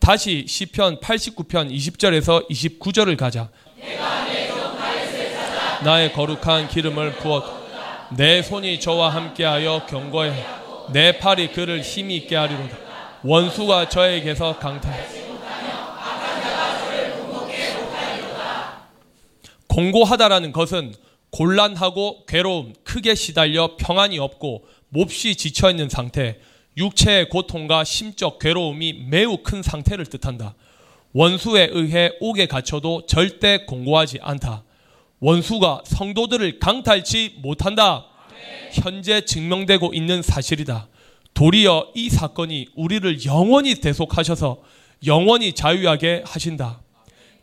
다시 시편 89편 20절에서 29절을 가자. 나의 거룩한 기름을 부어 내 손이 저와 함께하여 경고해 내 팔이 그를 힘이 있게 하리로다. 원수가 저에게서 강탈. 공고하다라는 것은 곤란하고 괴로움, 크게 시달려 평안이 없고 몹시 지쳐 있는 상태, 육체의 고통과 심적 괴로움이 매우 큰 상태를 뜻한다. 원수에 의해 옥에 갇혀도 절대 공고하지 않다. 원수가 성도들을 강탈치 못한다. 현재 증명되고 있는 사실이다. 도리어 이 사건이 우리를 영원히 대속하셔서 영원히 자유하게 하신다.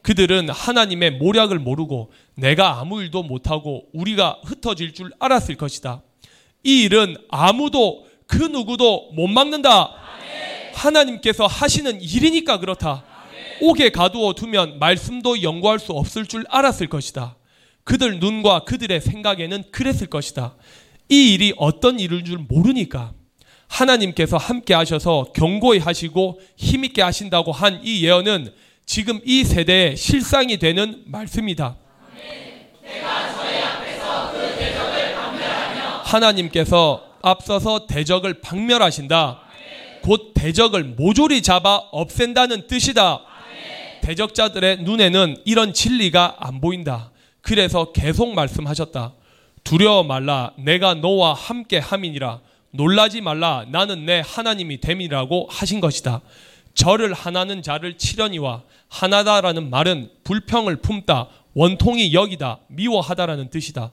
그들은 하나님의 모략을 모르고 내가 아무 일도 못하고 우리가 흩어질 줄 알았을 것이다. 이 일은 아무도 그 누구도 못 막는다. 하나님께서 하시는 일이니까 그렇다. 옥에 가두어 두면 말씀도 연구할 수 없을 줄 알았을 것이다. 그들 눈과 그들의 생각에는 그랬을 것이다. 이 일이 어떤 일일 줄 모르니까 하나님께서 함께 하셔서 경고히 하시고 힘있게 하신다고 한 이 예언은 지금 이 세대의 실상이 되는 말씀이다. 하나님께서 앞서서 대적을 박멸하신다. 곧 대적을 모조리 잡아 없앤다는 뜻이다. 대적자들의 눈에는 이런 진리가 안 보인다. 그래서 계속 말씀하셨다. 두려워 말라. 내가 너와 함께 함이니라. 놀라지 말라. 나는 내 하나님이 됨이라고 하신 것이다. 저를 하나는 자를 치려니와 하나다라는 말은 불평을 품다, 원통이 여기다, 미워하다라는 뜻이다.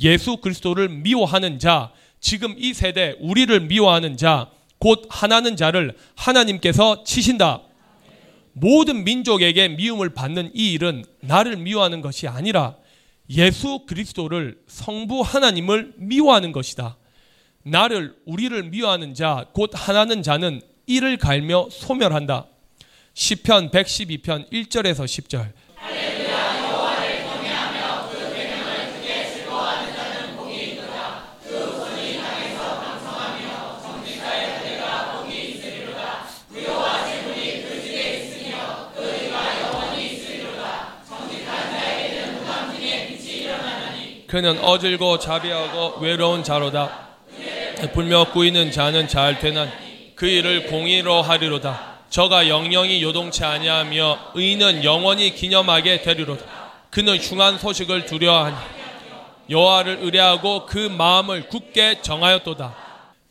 예수 그리스도를 미워하는 자, 지금 이 세대 우리를 미워하는 자, 곧 하나는 자를 하나님께서 치신다. 모든 민족에게 미움을 받는 이 일은 나를 미워하는 것이 아니라 예수 그리스도를 성부 하나님을 미워하는 것이다. 나를 우리를 미워하는 자, 곧 하나는 자는 이를 갈며 소멸한다. 시편 112편 1절에서 10절. 그는 어질고 자비하고 외로운 자로다. 불며 꾸이는 자는 잘 되난 그 일을 공의로 하리로다. 저가 영영이 요동치 아니하며 의는 영원히 기념하게 되리로다. 그는 흉한 소식을 두려워하니 여호와를 의뢰하고 그 마음을 굳게 정하였도다.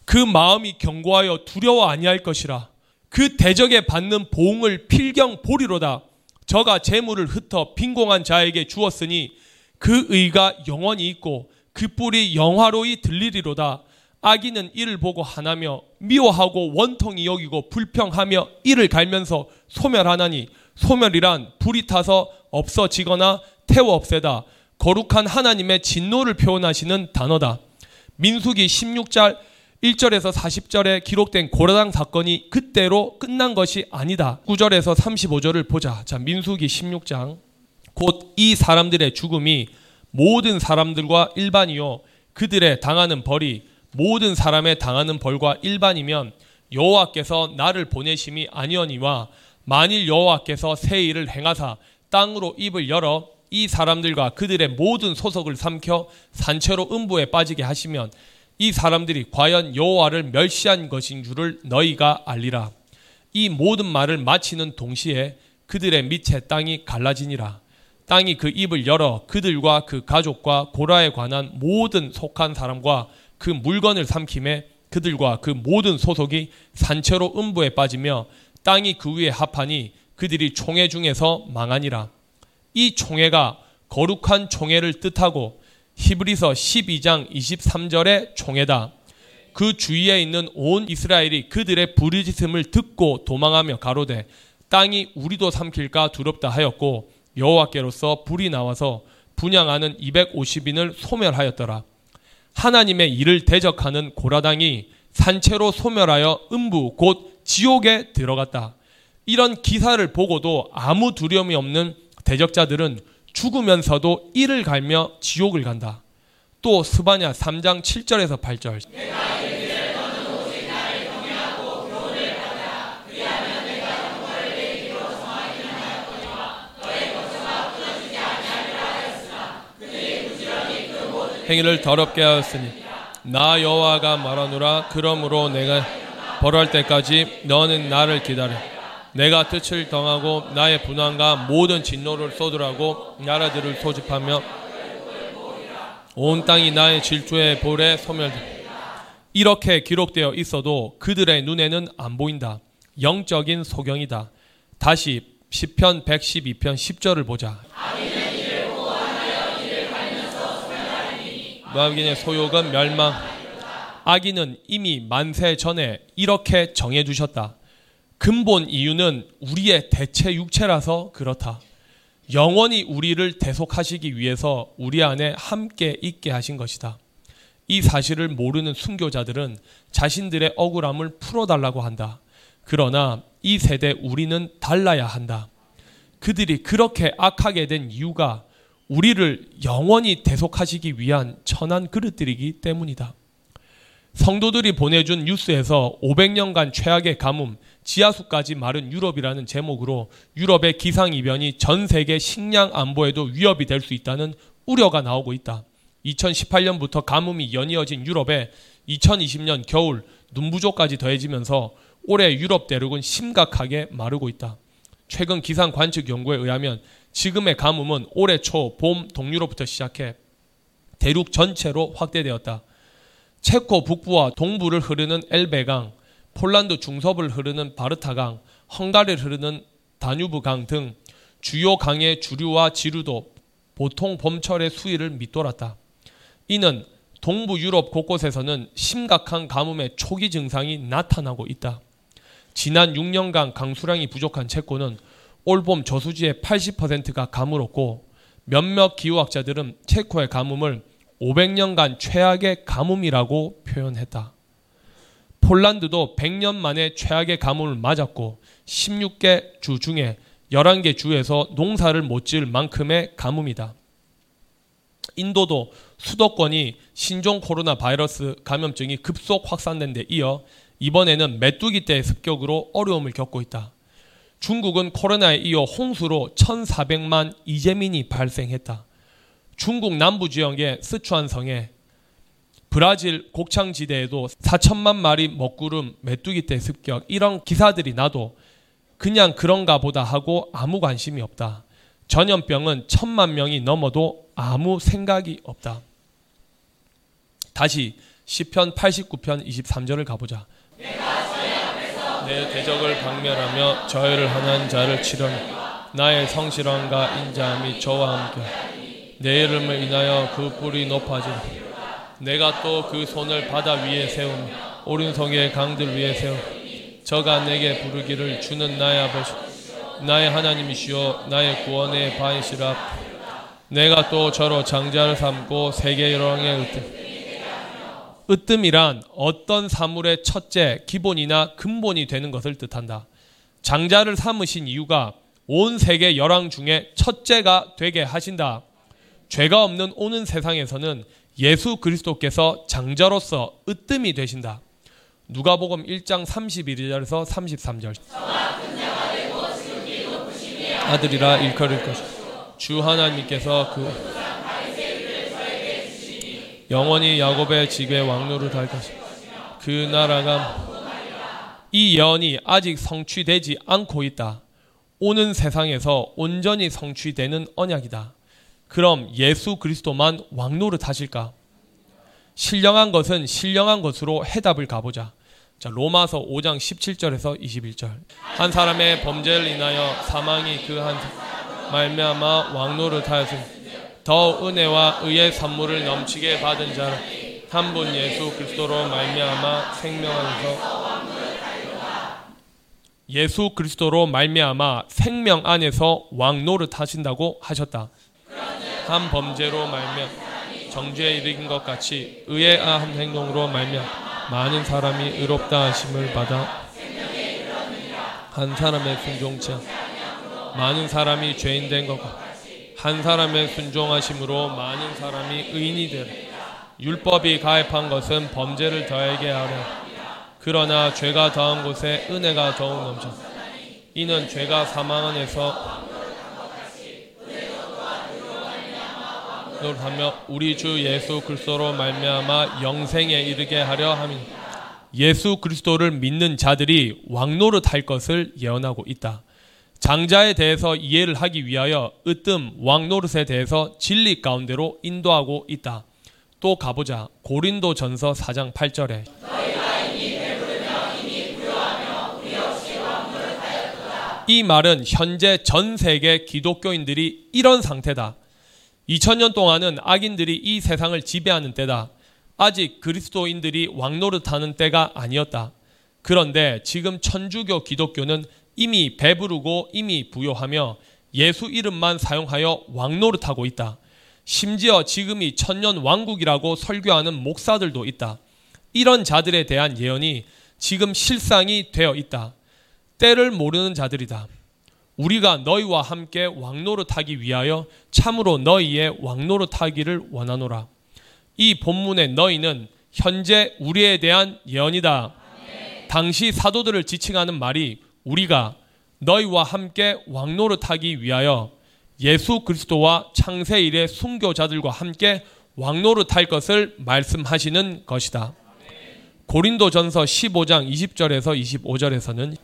그 마음이 견고하여 두려워 아니할 것이라. 그 대적에 받는 보응을 필경 보리로다. 저가 재물을 흩어 빈공한 자에게 주었으니 그 의가 영원히 있고 그 뿔이 영화로이 들리리로다. 악인은 이를 보고 하나며 미워하고 원통이 여기고 불평하며 이를 갈면서 소멸하나니 소멸이란 불이 타서 없어지거나 태워 없애다. 거룩한 하나님의 진노를 표현하시는 단어다. 민수기 16절 1절에서 40절에 기록된 고라당 사건이 그때로 끝난 것이 아니다. 9절에서 35절을 보자. 자, 민수기 16장. 곧 이 사람들의 죽음이 모든 사람들과 일반이요 그들의 당하는 벌이 모든 사람의 당하는 벌과 일반이면 여호와께서 나를 보내심이 아니오니와 만일 여호와께서 새 일을 행하사 땅으로 입을 열어 이 사람들과 그들의 모든 소속을 삼켜 산채로 음부에 빠지게 하시면 이 사람들이 과연 여호와를 멸시한 것인 줄을 너희가 알리라. 이 모든 말을 마치는 동시에 그들의 밑에 땅이 갈라지니라. 땅이 그 입을 열어 그들과 그 가족과 고라에 관한 모든 속한 사람과 그 물건을 삼킴에 그들과 그 모든 소속이 산채로 음부에 빠지며 땅이 그 위에 합하니 그들이 총회 중에서 망하니라. 이 총회가 거룩한 총회를 뜻하고 히브리서 12장 23절의 총회다. 그 주위에 있는 온 이스라엘이 그들의 부르짖음을 듣고 도망하며 가로되 땅이 우리도 삼킬까 두렵다 하였고 여호와께로서 불이 나와서 분양하는 250인을 소멸하였더라. 하나님의 일을 대적하는 고라당이 산채로 소멸하여 음부 곧 지옥에 들어갔다. 이런 기사를 보고도 아무 두려움이 없는 대적자들은 죽으면서도 이를 갈며 지옥을 간다. 또 스바냐 3장 7절에서 8절. 행위를 더럽게 하였으니 나 여호와가 말하노라 그러므로 내가 벌할 때까지 너는 나를 기다려 내가 뜻을 정하고 나의 분함과 모든 진노를 쏟으라고 나라들을 소집하며 온 땅이 나의 질주의 볼에 소멸돼 이렇게 기록되어 있어도 그들의 눈에는 안 보인다. 영적인 소경이다. 다시 시편 112편 10절을 보자. 악인의 소욕은 멸망. 악인은 이미 만세 전에 이렇게 정해 두셨다. 근본 이유는 우리의 대체 육체라서 그렇다. 영원히 우리를 대속하시기 위해서 우리 안에 함께 있게 하신 것이다. 이 사실을 모르는 순교자들은 자신들의 억울함을 풀어달라고 한다. 그러나 이 세대 우리는 달라야 한다. 그들이 그렇게 악하게 된 이유가 우리를 영원히 대속하시기 위한 천한 그릇들이기 때문이다. 성도들이 보내준 뉴스에서 500년간 최악의 가뭄, 지하수까지 마른 유럽이라는 제목으로 유럽의 기상이변이 전 세계 식량 안보에도 위협이 될 수 있다는 우려가 나오고 있다. 2018년부터 가뭄이 연이어진 유럽에 2020년 겨울 눈부족까지 더해지면서 올해 유럽 대륙은 심각하게 마르고 있다. 최근 기상 관측 연구에 의하면 지금의 가뭄은 올해 초 봄 동유로부터 시작해 대륙 전체로 확대되었다. 체코 북부와 동부를 흐르는 엘베강, 폴란드 중서부를 흐르는 바르타강, 헝가리를 흐르는 다뉴브강 등 주요 강의 주류와 지류도 보통 봄철의 수위를 밑돌았다. 이는 동부 유럽 곳곳에서는 심각한 가뭄의 초기 증상이 나타나고 있다. 지난 6년간 강수량이 부족한 체코는 올봄 저수지의 80%가 가물었고 몇몇 기후학자들은 체코의 가뭄을 500년간 최악의 가뭄이라고 표현했다. 폴란드도 100년 만에 최악의 가뭄을 맞았고 16개 주 중에 11개 주에서 농사를 못 지을 만큼의 가뭄이다. 인도도 수도권이 신종 코로나 바이러스 감염증이 급속 확산된 데 이어 이번에는 메뚜기 떼 습격으로 어려움을 겪고 있다. 중국은 코로나에 이어 홍수로 1,400만 이재민이 발생했다. 중국 남부 지역의 스촨성에 브라질 곡창지대에도 4천만 마리 먹구름 메뚜기 떼 습격 이런 기사들이 나도 그냥 그런가 보다 하고 아무 관심이 없다. 전염병은 천만 명이 넘어도 아무 생각이 없다. 다시 시편 89편 23절을 가보자. 내 대적을 박멸하며 저해를 하는 자를 치려니 나의 성실함과 인자함이 저와 함께 내 이름을 인하여 그 뿔이 높아지라. 내가 또 그 손을 바다 위에 세우며 오른손의 강들 위에 세우 저가 내게 부르기를 주는 나의 아버지 나의 하나님이시여 나의 구원의 바이시라 내가 또 저로 장자를 삼고 세계 여왕의 으뜸 으뜸이란 어떤 사물의 첫째, 기본이나 근본이 되는 것을 뜻한다. 장자를 삼으신 이유가 온 세계 열왕 중에 첫째가 되게 하신다. 죄가 없는 오는 세상에서는 예수 그리스도께서 장자로서 으뜸이 되신다. 누가복음 1장 31절에서 33절. 아들이라 일컬을 것이다. 주 하나님께서 그 영원히 야곱의 집에 왕노를 달 것이다. 그 나라가 이 예언이 아직 성취되지 않고 있다. 오는 세상에서 온전히 성취되는 언약이다. 그럼 예수 그리스도만 왕노릇 하실까? 신령한 것은 신령한 것으로 해답을 가보자. 자, 로마서 5장 17절에서 21절. 한 사람의 범죄를 인하여 사망이 그 한 말미암아 왕노릇 하였으니 더 은혜와 의의 선물을 넘치게 받은 자는 한분 예수 그리스도로 말미암아 생명 안에서 예수 그리스도로 말미암아 생명 안에서 왕 노릇 하신다고 하셨다. 한 범죄로 말미암 정죄에 이르긴 것 같이 의의 한 행동으로 말미암 많은 사람이 의롭다 하심을 받아 한 사람의 순종치 많은 사람이 죄인 된 것과 한 사람의 순종하심으로 많은 사람이 의인이 되라. 율법이 가입한 것은 범죄를 더하게 하려. 그러나 죄가 더한 곳에 은혜가 더욱 넘쳐. 이는 죄가 사망 안에서 노릇하며 우리 주 예수 그리스도로 말미암아 영생에 이르게 하려 함이 예수 그리스도를 믿는 자들이 왕노릇 할 것을 예언하고 있다. 장자에 대해서 이해를 하기 위하여 으뜸 왕 노릇에 대해서 진리 가운데로 인도하고 있다. 또 가보자. 고린도 전서 4장 8절에 이 말은 현재 전 세계 기독교인들이 이런 상태다. 2000년 동안은 악인들이 이 세상을 지배하는 때다. 아직 그리스도인들이 왕노릇하는 때가 아니었다. 그런데 지금 천주교 기독교는 이미 배부르고 이미 부요하며 예수 이름만 사용하여 왕노릇하고 있다. 심지어 지금이 천년 왕국이라고 설교하는 목사들도 있다. 이런 자들에 대한 예언이 지금 실상이 되어 있다. 때를 모르는 자들이다. 우리가 너희와 함께 왕노릇하기 위하여 참으로 너희의 왕노릇하기를 원하노라. 이 본문의 너희는 현재 우리에 대한 예언이다. 당시 사도들을 지칭하는 말이 우리가 너희와 함께 왕노릇하기 위하여 예수 그리스도와 창세 일의 순교자들과 함께 왕노릇할 것을 말씀하시는 것이다. 고린도전서 15장 20절에서 25절에서는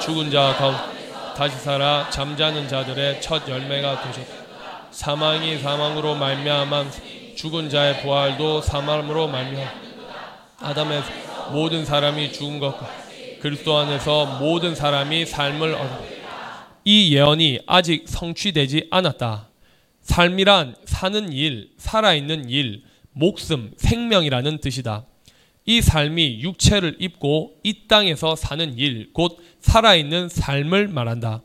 죽은 자 가운데 다시 살아 잠자는 자들의 첫 열매가 되셨다. 사망이 사망으로 말미암아 죽은 자의 부활도 사망으로 말미암아 아담의 모든 사람이 죽은 것과 그리스도 안에서 모든 사람이 삶을. 이 예언이 아직 성취되지 않았다. 삶이란 사는 일, 살아있는 일, 목숨, 생명이라는 뜻이다. 이 삶이 육체를 입고 이 땅에서 사는 일, 곧 살아있는 삶을 말한다.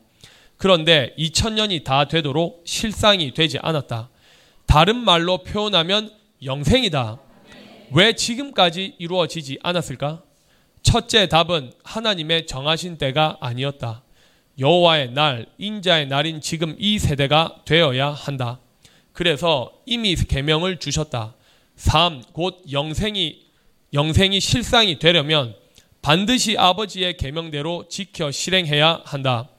그런데 2000년이 다 되도록 실상이 되지 않았다. 다른 말로 표현하면 영생이다. 왜 지금까지 이루어지지 않았을까? 첫째 답은 하나님의 정하신 때가 아니었다. 여호와의 날, 인자의 날인 지금 이 세대가 되어야 한다. 그래서 이미 계명을 주셨다. 삶, 곧 영생이 영생이 실상이 되려면 반드시 아버지의 계명대로 지켜 실행해야 한다.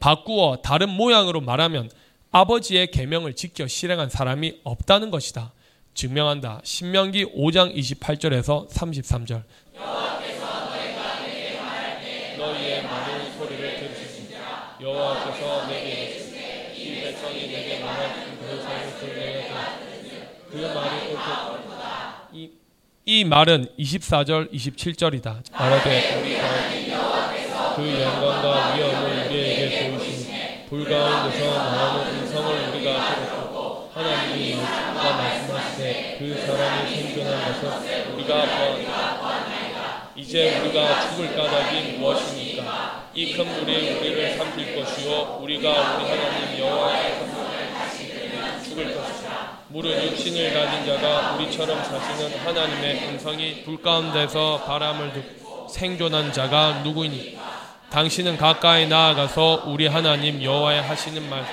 바꾸어 다른 모양으로 말하면 아버지의 계명을 지켜 실행한 사람이 없다는 것이다. 증명한다. 신명기 5장 28절에서 33절. 여호와께서 내게 이 백성이 내게 말한 그 내가 그 말이 옳다. 이, 이 말은 24절 27절이다. 말하되 그 영광과 위엄을 우리에게 보이시니 불 가운데서 나오는 음성을 우리가 들었고 하나님이 말씀하시되 그 사람이 생존한 것을 우리가 보았다. 이제 우리가 죽을 까닭이 무엇입니까? 이 큰 물이 우리를 삼킬 것이요 우리가 우리 하나님 여호와의 죽을 것이다. 물은 육신을 가진 자가 우리처럼 사시는 하나님의 음성이 불 가운데서 바람을 듣고 생존한 자가 누구이니? 당신은 가까이 나아가서 우리 하나님 여호와의 하시는 말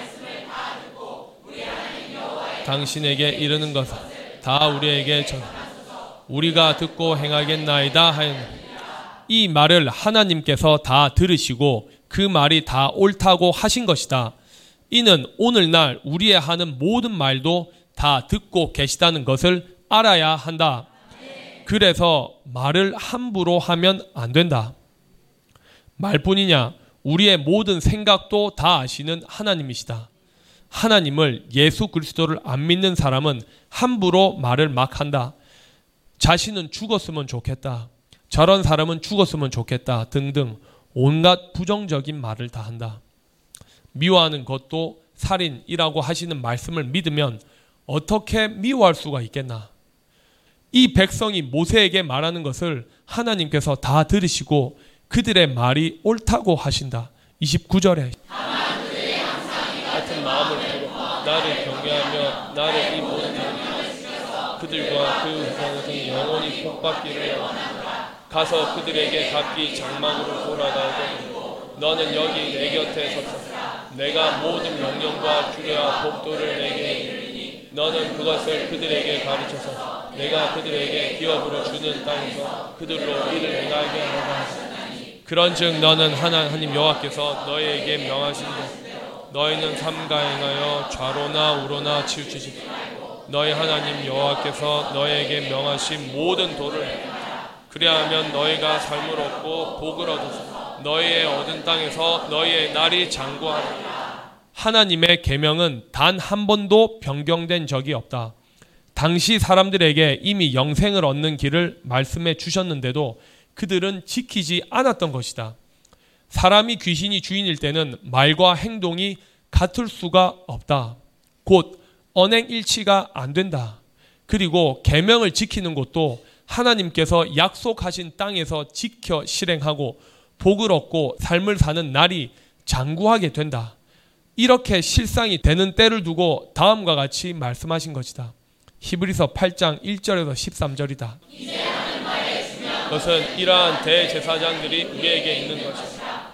당신에게 이르는 것을 다 우리에게 전 우리가 듣고 행하겠나이다 하였노. 이 말을 하나님께서 다 들으시고 그 말이 다 옳다고 하신 것이다. 이는 오늘날 우리의 하는 모든 말도 다 듣고 계시다는 것을 알아야 한다. 그래서 말을 함부로 하면 안 된다. 말뿐이냐, 우리의 모든 생각도 다 아시는 하나님이시다. 하나님을 예수 그리스도를 안 믿는 사람은 함부로 말을 막 한다. 자신은 죽었으면 좋겠다. 저런 사람은 죽었으면 좋겠다. 등등 온갖 부정적인 말을 다 한다. 미워하는 것도 살인이라고 하시는 말씀을 믿으면 어떻게 미워할 수가 있겠나? 이 백성이 모세에게 말하는 것을 하나님께서 다 들으시고 그들의 말이 옳다고 하신다. 29절에 같은 마음을 두고 나를 경외하며 나를 이 모든 그들과 그 영원히 복받기를 가서 그들에게 각기 장막으로 돌아가고 너는 여기 내 곁에 섰다. 내가 모든 명령과 규례와 법도를 내게 너는 그것을 그들에게 가르쳐서 내가 그들에게 기업으로 주는 땅에서 그들로 일을 행하게 하라. 그런즉 너는 하나님 여호와께서 너희에게 명하신 것 너희는 삼가 행하여 좌로나 우로나 치우치지 너희 하나님 여호와께서 너희에게 명하신 모든 도를 그리하면 너희가 삶을 얻고 복을 얻어서 너희의 얻은 땅에서 너희의 날이 장구하라. 하나님의 계명은 단 한 번도 변경된 적이 없다. 당시 사람들에게 이미 영생을 얻는 길을 말씀해 주셨는데도 그들은 지키지 않았던 것이다. 사람이 귀신이 주인일 때는 말과 행동이 같을 수가 없다. 곧 언행일치가 안 된다. 그리고 계명을 지키는 것도 하나님께서 약속하신 땅에서 지켜 실행하고 복을 얻고 삶을 사는 날이 장구하게 된다. 이렇게 실상이 되는 때를 두고 다음과 같이 말씀하신 것이다. 히브리서 8장 1절에서 13절이다. 그것은 이러한 대제사장들이 우리에게 있는 것이다.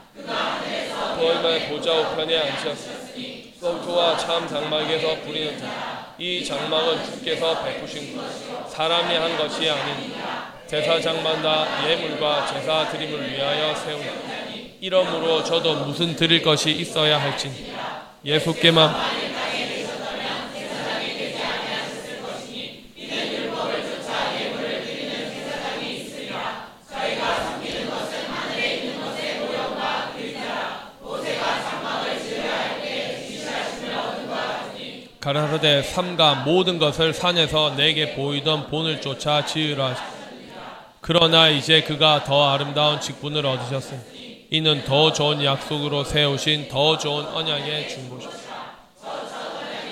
너희가 보좌 우편에 앉으셨으니 성소와 참 장막에서 부리는 자. 이 장막은 주께서 베푸신 것, 사람이 한 것이 아닌 제사 장마다 예물과 제사 드림을 위하여 세운 이러므로 저도 무슨 드릴 것이 있어야 할진 예수께만 가라사대 삼가 모든 것을 산에서 내게 보이던 본을 쫓아 지으라 그러나 이제 그가 더 아름다운 직분을 얻으셨으니 이는 더 좋은 약속으로 세우신 더 좋은 언약의 중보시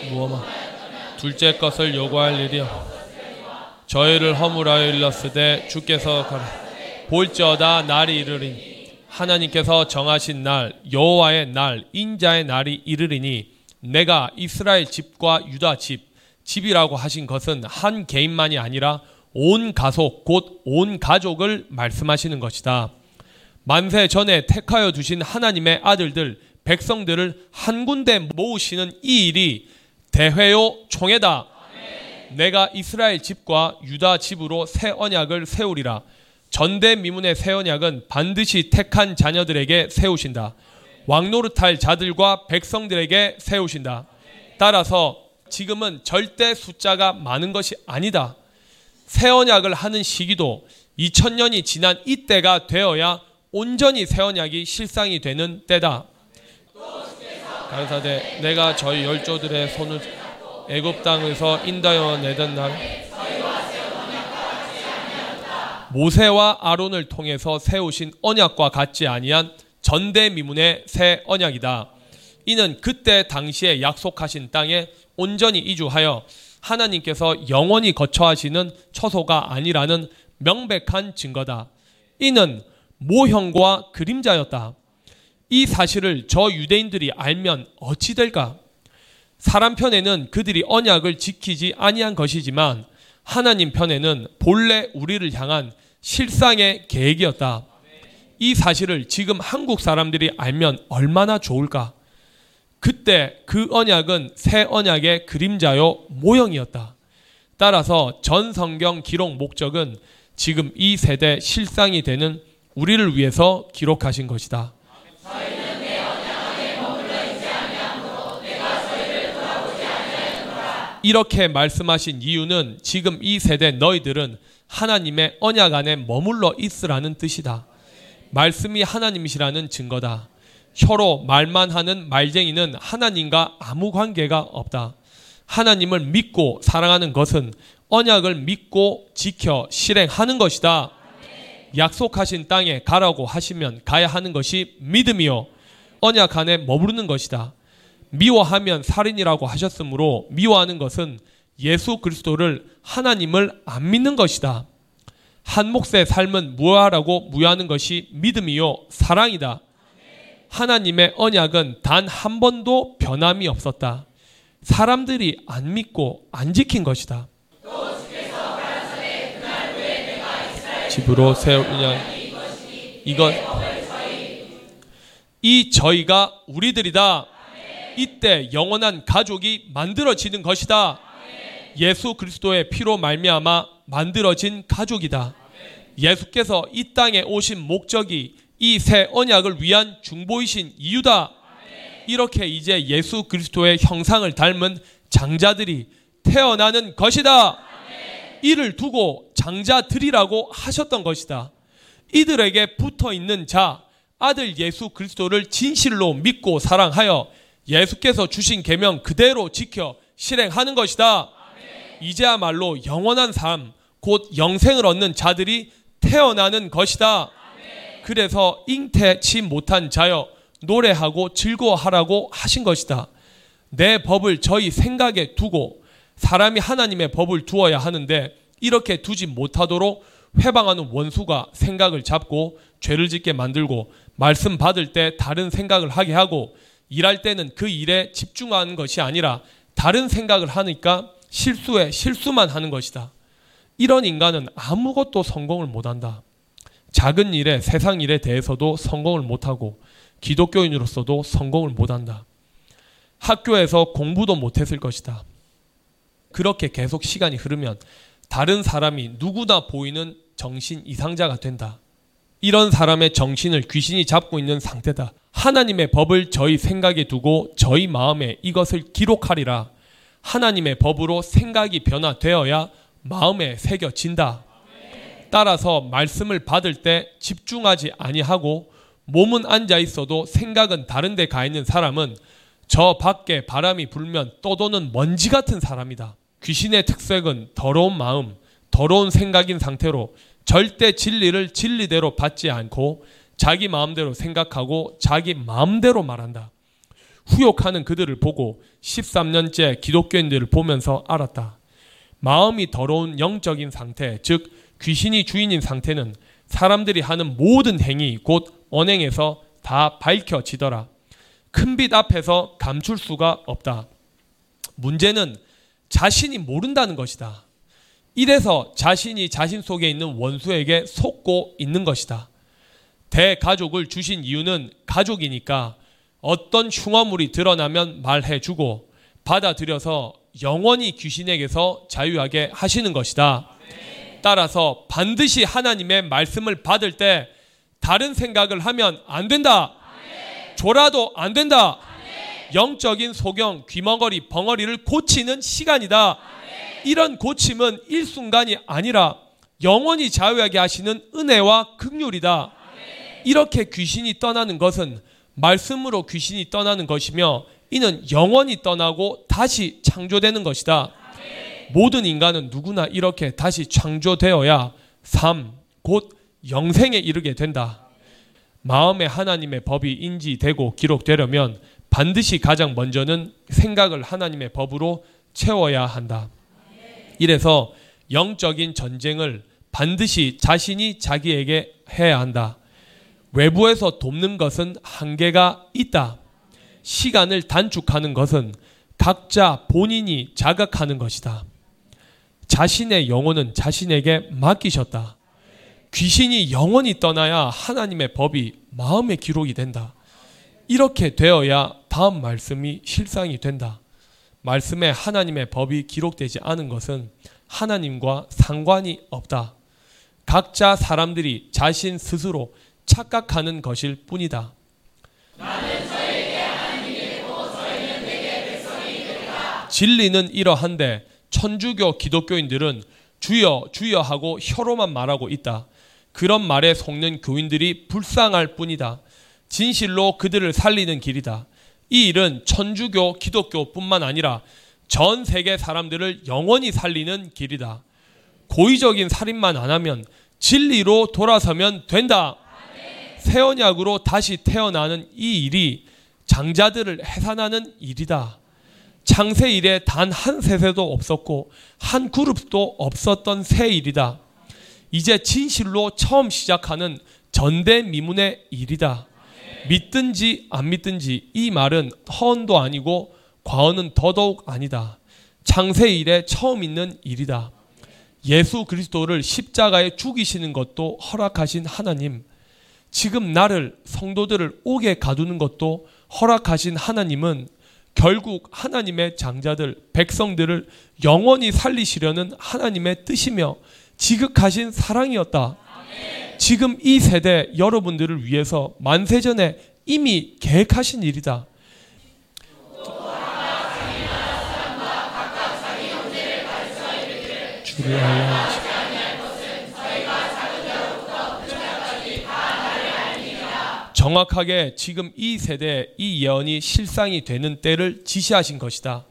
무엇마 둘째 것을 요구할 일이여. 저희를 허물하여 일렀으되 주께서 가라. 볼지어다 날이 이르리니 하나님께서 정하신 날 여호와의 날 인자의 날이 이르리니 내가 이스라엘 집과 유다 집, 집이라고 하신 것은 한 개인만이 아니라 온 가족, 곧 온 가족을 말씀하시는 것이다. 만세 전에 택하여 두신 하나님의 아들들, 백성들을 한 군데 모으시는 이 일이 대회요 총회다. 내가 이스라엘 집과 유다 집으로 새 언약을 세우리라. 전대미문의 새 언약은 반드시 택한 자녀들에게 세우신다. 왕노릇할 자들과 백성들에게 세우신다. 따라서 지금은 절대 숫자가 많은 것이 아니다. 새 언약을 하는 시기도 2000년이 지난 이때가 되어야 온전히 새 언약이 실상이 되는 때다. 가르사대 내가 저희 열조들의 손을 애굽 땅에서 인다여 내던 날 모세와 아론을 통해서 세우신 언약과 같지 아니한 전대미문의 새 언약이다. 이는 그때 당시에 약속하신 땅에 온전히 이주하여 하나님께서 영원히 거처하시는 처소가 아니라는 명백한 증거다. 이는 모형과 그림자였다. 이 사실을 저 유대인들이 알면 어찌 될까? 사람 편에는 그들이 언약을 지키지 아니한 것이지만 하나님 편에는 본래 우리를 향한 실상의 계획이었다. 이 사실을 지금 한국 사람들이 알면 얼마나 좋을까? 그때 그 언약은 새 언약의 그림자요 모형이었다. 따라서 전 성경 기록 목적은 지금 이 세대 실상이 되는 우리를 위해서 기록하신 것이다. 이렇게 말씀하신 이유는 지금 이 세대 너희들은 하나님의 언약 안에 머물러 있으라는 뜻이다. 말씀이 하나님이시라는 증거다. 혀로 말만 하는 말쟁이는 하나님과 아무 관계가 없다. 하나님을 믿고 사랑하는 것은 언약을 믿고 지켜 실행하는 것이다. 약속하신 땅에 가라고 하시면 가야 하는 것이 믿음이요. 언약 안에 머무르는 것이다. 미워하면 살인이라고 하셨으므로 미워하는 것은 예수 그리스도를 하나님을 안 믿는 것이다. 한 몫의 삶은 무하라고 무효하는 것이 믿음이요 사랑이다. 하나님의 언약은 단 한 번도 변함이 없었다. 사람들이 안 믿고 안 지킨 것이다. 집으로 세우냐 이것 이 저희가 우리들이다. 이때 영원한 가족이 만들어지는 것이다. 예수 그리스도의 피로 말미암아 만들어진 가족이다. 예수께서 이 땅에 오신 목적이 이 새 언약을 위한 중보이신 이유다. 이렇게 이제 예수 그리스도의 형상을 닮은 장자들이 태어나는 것이다. 이를 두고 장자들이라고 하셨던 것이다. 이들에게 붙어 있는 자, 아들 예수 그리스도를 진실로 믿고 사랑하여 예수께서 주신 계명 그대로 지켜 실행하는 것이다. 이제야말로 영원한 삶, 곧 영생을 얻는 자들이 태어나는 것이다. 그래서 잉태치 못한 자여 노래하고 즐거워하라고 하신 것이다. 내 법을 저희 생각에 두고 사람이 하나님의 법을 두어야 하는데 이렇게 두지 못하도록 회방하는 원수가 생각을 잡고 죄를 짓게 만들고 말씀 받을 때 다른 생각을 하게 하고 일할 때는 그 일에 집중하는 것이 아니라 다른 생각을 하니까 실수에 실수만 하는 것이다. 이런 인간은 아무것도 성공을 못한다. 작은 일에 세상 일에 대해서도 성공을 못하고 기독교인으로서도 성공을 못한다. 학교에서 공부도 못했을 것이다. 그렇게 계속 시간이 흐르면 다른 사람이 누구나 보이는 정신 이상자가 된다. 이런 사람의 정신을 귀신이 잡고 있는 상태다. 하나님의 법을 저희 생각에 두고 저희 마음에 이것을 기록하리라. 하나님의 법으로 생각이 변화되어야 마음에 새겨진다. 따라서 말씀을 받을 때 집중하지 아니하고 몸은 앉아 있어도 생각은 다른 데 가 있는 사람은 저 밖에 바람이 불면 떠도는 먼지 같은 사람이다. 귀신의 특색은 더러운 마음, 더러운 생각인 상태로 절대 진리를 진리대로 받지 않고 자기 마음대로 생각하고 자기 마음대로 말한다. 후욕하는 그들을 보고 13년째 기독교인들을 보면서 알았다. 마음이 더러운 영적인 상태, 즉 귀신이 주인인 상태는 사람들이 하는 모든 행위 곧 언행에서 다 밝혀지더라. 큰 빛 앞에서 감출 수가 없다. 문제는 자신이 모른다는 것이다. 이래서 자신이 자신 속에 있는 원수에게 속고 있는 것이다. 대가족을 주신 이유는 가족이니까 어떤 흉어물이 드러나면 말해주고 받아들여서 영원히 귀신에게서 자유하게 하시는 것이다. 따라서 반드시 하나님의 말씀을 받을 때 다른 생각을 하면 안 된다. 졸아도 안 된다. 영적인 소경, 귀머거리, 벙어리를 고치는 시간이다. 이런 고침은 일순간이 아니라 영원히 자유하게 하시는 은혜와 극률이다. 이렇게 귀신이 떠나는 것은 말씀으로 귀신이 떠나는 것이며 이는 영원히 떠나고 다시 창조되는 것이다. 모든 인간은 누구나 이렇게 다시 창조되어야 삶, 곧 영생에 이르게 된다. 마음에 하나님의 법이 인지되고 기록되려면 반드시 가장 먼저는 생각을 하나님의 법으로 채워야 한다. 이래서 영적인 전쟁을 반드시 자신이 자기에게 해야 한다. 외부에서 돕는 것은 한계가 있다. 시간을 단축하는 것은 각자 본인이 자각하는 것이다. 자신의 영혼은 자신에게 맡기셨다. 귀신이 영원히 떠나야 하나님의 법이 마음의 기록이 된다. 이렇게 되어야 다음 말씀이 실상이 된다. 말씀에 하나님의 법이 기록되지 않은 것은 하나님과 상관이 없다. 각자 사람들이 자신 스스로 착각하는 것일 뿐이다. 진리는 이러한데 천주교 기독교인들은 주여 주여 하고 혀로만 말하고 있다. 그런 말에 속는 교인들이 불쌍할 뿐이다. 진실로 그들을 살리는 길이다. 이 일은 천주교, 기독교뿐만 아니라 전 세계 사람들을 영원히 살리는 길이다. 고의적인 살인만 안 하면 진리로 돌아서면 된다. 새 언약으로 다시 태어나는 이 일이 장자들을 해산하는 일이다. 창세 일에 단한 세세도 없었고 한 그룹도 없었던 새 일이다. 이제 진실로 처음 시작하는 전대미문의 일이다. 믿든지 안 믿든지 이 말은 허언도 아니고 과언은 더더욱 아니다. 창세 일에 처음 있는 일이다. 예수 그리스도를 십자가에 죽이시는 것도 허락하신 하나님. 지금 나를 성도들을 옥에 가두는 것도 허락하신 하나님은 결국 하나님의 장자들, 백성들을 영원히 살리시려는 하나님의 뜻이며 지극하신 사랑이었다. 지금 이 세대 여러분들을 위해서 만세전에 이미 계획하신 일이다. 주여. 정확하게 지금 이 세대 이 예언이 실상이 되는 때를 지시하신 것이다.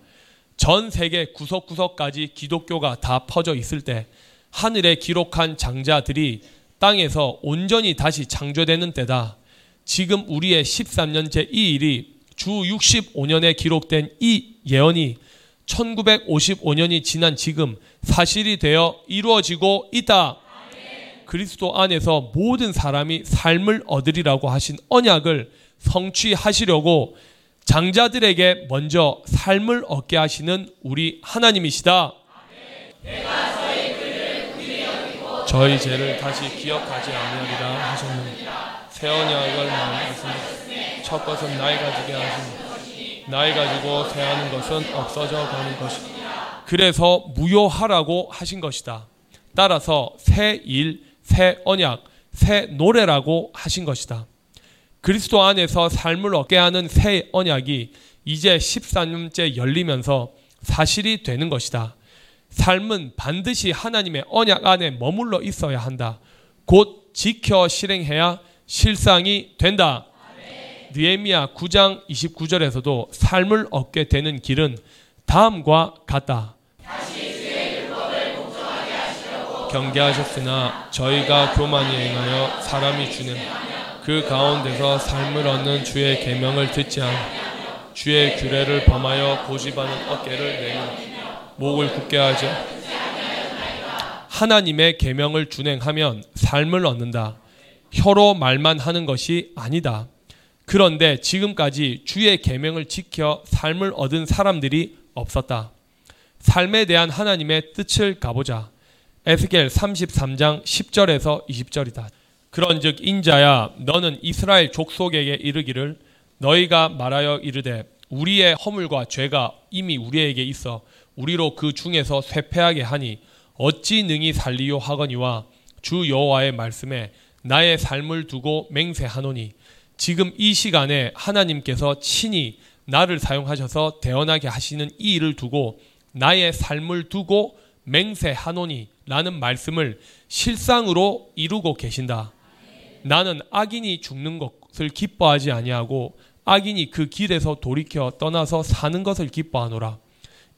전 세계 구석구석까지 기독교가 다 퍼져 있을 때 하늘에 기록한 장자들이 땅에서 온전히 다시 창조되는 때다. 지금 우리의 13년째 이 일이 주 65년에 기록된 이 예언이 1955년이 지난 지금 사실이 되어 이루어지고 있다. 그리스도 안에서 모든 사람이 삶을 얻으리라고 하신 언약을 성취하시려고 장자들에게 먼저 삶을 얻게 하시는 우리 하나님이시다. 저희 죄를 다시 기억하지 아니하리라 하셨느니 새 언약을 말씀하시니 첫 것은 나이 가지게 하시니 나이 가지고 새하는 것은 없어져 가는 것이다. 그래서 무효하라고 하신 것이다. 따라서 새 일, 새 언약, 새 노래라고 하신 것이다. 그리스도 안에서 삶을 얻게 하는 새 언약이 이제 14년째 열리면서 사실이 되는 것이다. 삶은 반드시 하나님의 언약 안에 머물러 있어야 한다. 곧 지켜 실행해야 실상이 된다. 느헤미야 9장 29절에서도 삶을 얻게 되는 길은 다음과 같다. 경계하셨으나 저희가 교만히 행하여 사람이 주는 그 가운데서 삶을 얻는 주의 계명을 듣지 않 주의 규례를 범하여 고집하는 어깨를 내며 목을 굳게 하죠. 하나님의 계명을 준행하면 삶을 얻는다. 혀로 말만 하는 것이 아니다. 그런데 지금까지 주의 계명을 지켜 삶을 얻은 사람들이 없었다. 삶에 대한 하나님의 뜻을 가보자. 에스겔 33장 10절에서 20절이다. 그런즉 인자야 너는 이스라엘 족속에게 이르기를 너희가 말하여 이르되 우리의 허물과 죄가 이미 우리에게 있어 우리로 그 중에서 쇠폐하게 하니 어찌 능히 살리요 하거니와 주 여호와의 말씀에 나의 삶을 두고 맹세하노니 지금 이 시간에 하나님께서 친히 나를 사용하셔서 대언하게 하시는 이 일을 두고 나의 삶을 두고 맹세하노니 라는 말씀을 실상으로 이루고 계신다. 나는 악인이 죽는 것을 기뻐하지 아니하고 악인이 그 길에서 돌이켜 떠나서 사는 것을 기뻐하노라.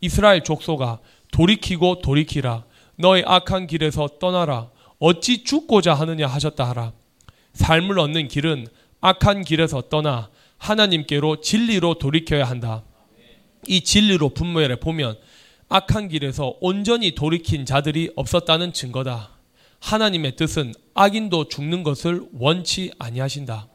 이스라엘 족소가 돌이키고 돌이키라. 너의 악한 길에서 떠나라. 어찌 죽고자 하느냐 하셨다 하라. 삶을 얻는 길은 악한 길에서 떠나 하나님께로 진리로 돌이켜야 한다. 이 진리로 분모에 보면 악한 길에서 온전히 돌이킨 자들이 없었다는 증거다. 하나님의 뜻은 악인도 죽는 것을 원치 아니하신다.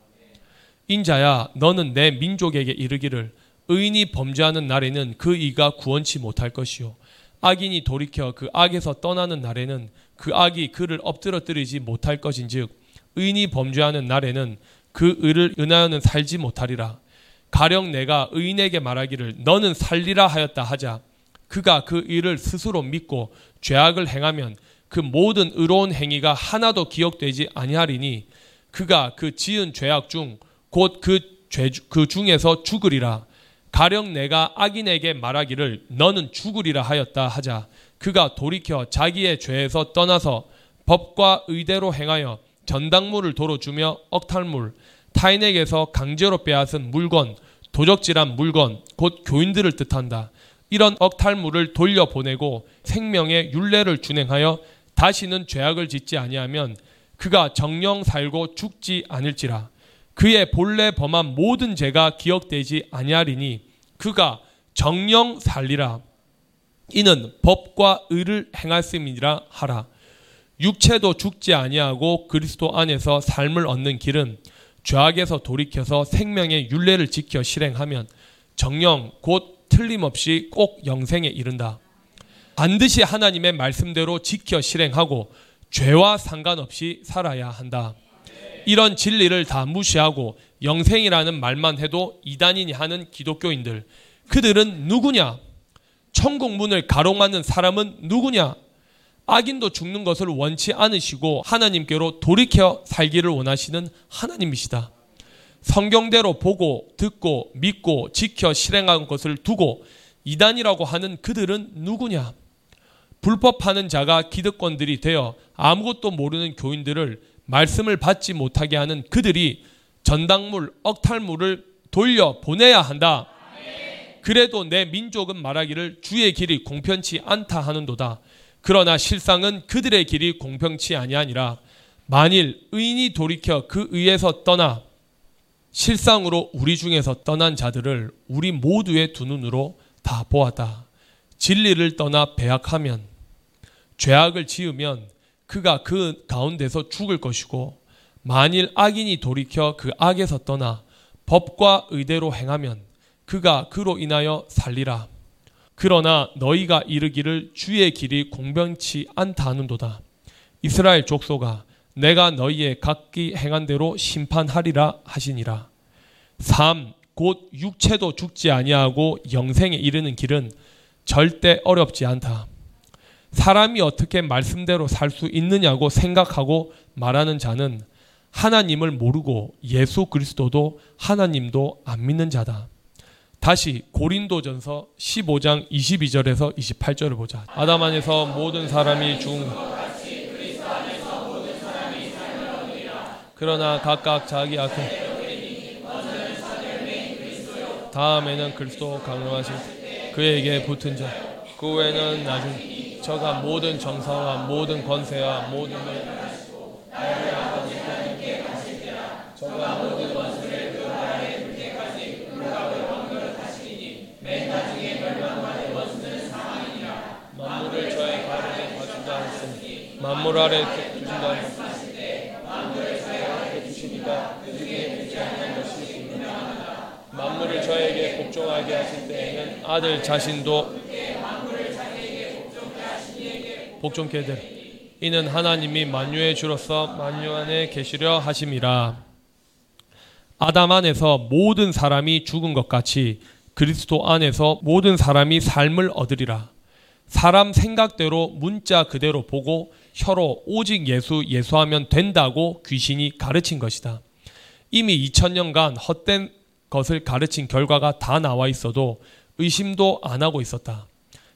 인자야 너는 내 민족에게 이르기를 의인이 범죄하는 날에는 그 이가 구원치 못할 것이요 악인이 돌이켜 그 악에서 떠나는 날에는 그 악이 그를 엎드러뜨리지 못할 것인즉 의인이 범죄하는 날에는 그 의를 은하여는 살지 못하리라 가령 내가 의인에게 말하기를 너는 살리라 하였다 하자 그가 그 일을 스스로 믿고 죄악을 행하면 그 모든 의로운 행위가 하나도 기억되지 아니하리니 그가 그 지은 죄악 중 곧 그죄그 중에서 죽으리라. 가령 내가 악인에게 말하기를 너는 죽으리라 하였다 하자 그가 돌이켜 자기의 죄에서 떠나서 법과 의대로 행하여 전당물을 도로 주며 억탈물 타인에게서 강제로 빼앗은 물건 도적질한 물건 곧 교인들을 뜻한다 이런 억탈물을 돌려보내고 생명의 윤례를 준행하여 다시는 죄악을 짓지 아니하면 그가 정령 살고 죽지 않을지라. 그의 본래 범한 모든 죄가 기억되지 아니하리니 그가 정령 살리라. 이는 법과 의를 행할음이라 하라. 육체도 죽지 아니하고 그리스도 안에서 삶을 얻는 길은 죄악에서 돌이켜서 생명의 윤례를 지켜 실행하면 정령 곧 틀림없이 꼭 영생에 이른다. 반드시 하나님의 말씀대로 지켜 실행하고 죄와 상관없이 살아야 한다. 이런 진리를 다 무시하고 영생이라는 말만 해도 이단인이 하는 기독교인들. 그들은 누구냐? 천국 문을 가로막는 사람은 누구냐? 악인도 죽는 것을 원치 않으시고 하나님께로 돌이켜 살기를 원하시는 하나님이시다. 성경대로 보고 듣고 믿고 지켜 실행한 것을 두고 이단이라고 하는 그들은 누구냐? 불법하는 자가 기득권들이 되어 아무것도 모르는 교인들을 말씀을 받지 못하게 하는 그들이 전당물, 억탈물을 돌려 보내야 한다. 그래도 내 민족은 말하기를 주의 길이 공편치 않다 하는도다. 그러나 실상은 그들의 길이 공평치 아니하니라. 만일 의인이 돌이켜 그 의에서 떠나 실상으로 우리 중에서 떠난 자들을 우리 모두의 두 눈으로 다 보았다. 진리를 떠나 배악하면 죄악을 지으면 그가 그 가운데서 죽을 것이고 만일 악인이 돌이켜 그 악에서 떠나 법과 의대로 행하면 그가 그로 인하여 살리라. 그러나 너희가 이르기를 주의 길이 공변치 않다 하는도다. 이스라엘 족소가 내가 너희의 각기 행한 대로 심판하리라 하시니라. 3. 곧 육체도 죽지 아니하고 영생에 이르는 길은 절대 어렵지 않다. 사람이 어떻게 말씀대로 살 수 있느냐고 생각하고 말하는 자는 하나님을 모르고 예수 그리스도도 하나님도 안 믿는 자다. 다시 고린도전서 15장 22절에서 28절을 보자. 아담 안에서 모든 사람이 죽은 그러나 각각 자기 악행 다음에는 그리스도 강림하신 그에게 붙은 자. 그 외에는 나중 저가 모든 정사와 모든 권세와 모든 저가 모든 권세를 그 나라에 들 때까지 불가을 왕을 하시니 맨 나중에 멸망하되 원수는 사망이니라 만물을 저의 가르에 바친다 하시니 만물 아래 두신다 만물을 아래 두시니까 그 중에 되지 않는 것이 분명하다 만물을 저에게 복종하게 하실 때에는 아들 자신도 복종케 되 이는 하나님이 만유의 주로서 만유 안에 계시려 하심이라. 아담 안에서 모든 사람이 죽은 것 같이 그리스도 안에서 모든 사람이 삶을 얻으리라. 사람 생각대로 문자 그대로 보고 혀로 오직 예수 예수하면 된다고 귀신이 가르친 것이다. 이미 2000년간 헛된 것을 가르친 결과가 다 나와 있어도 의심도 안 하고 있었다.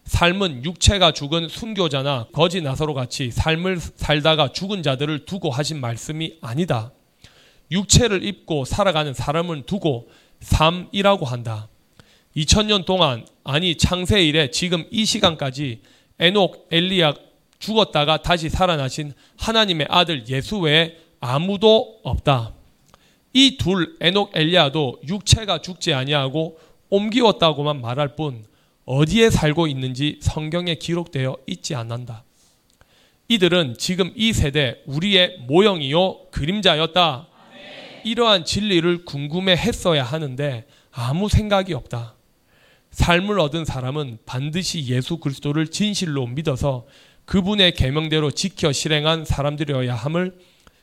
삶은 육체가 죽은 순교자나 거지 나사로 같이 삶을 살다가 죽은 자들을 두고 하신 말씀이 아니다. 육체를 입고 살아가는 사람을 두고 삶이라고 한다. 2000년 동안 아니 창세 이래 지금 이 시간까지 에녹 엘리야 죽었다가 다시 살아나신 하나님의 아들 예수 외에 아무도 없다. 이 둘 에녹 엘리야도 육체가 죽지 아니하고 옮기웠다고만 말할 뿐 어디에 살고 있는지 성경에 기록되어 있지 않는다. 이들은 지금 이 세대 우리의 모형이요 그림자였다. 이러한 진리를 궁금해 했어야 하는데 아무 생각이 없다. 삶을 얻은 사람은 반드시 예수 그리스도를 진실로 믿어서 그분의 계명대로 지켜 실행한 사람들이어야 함을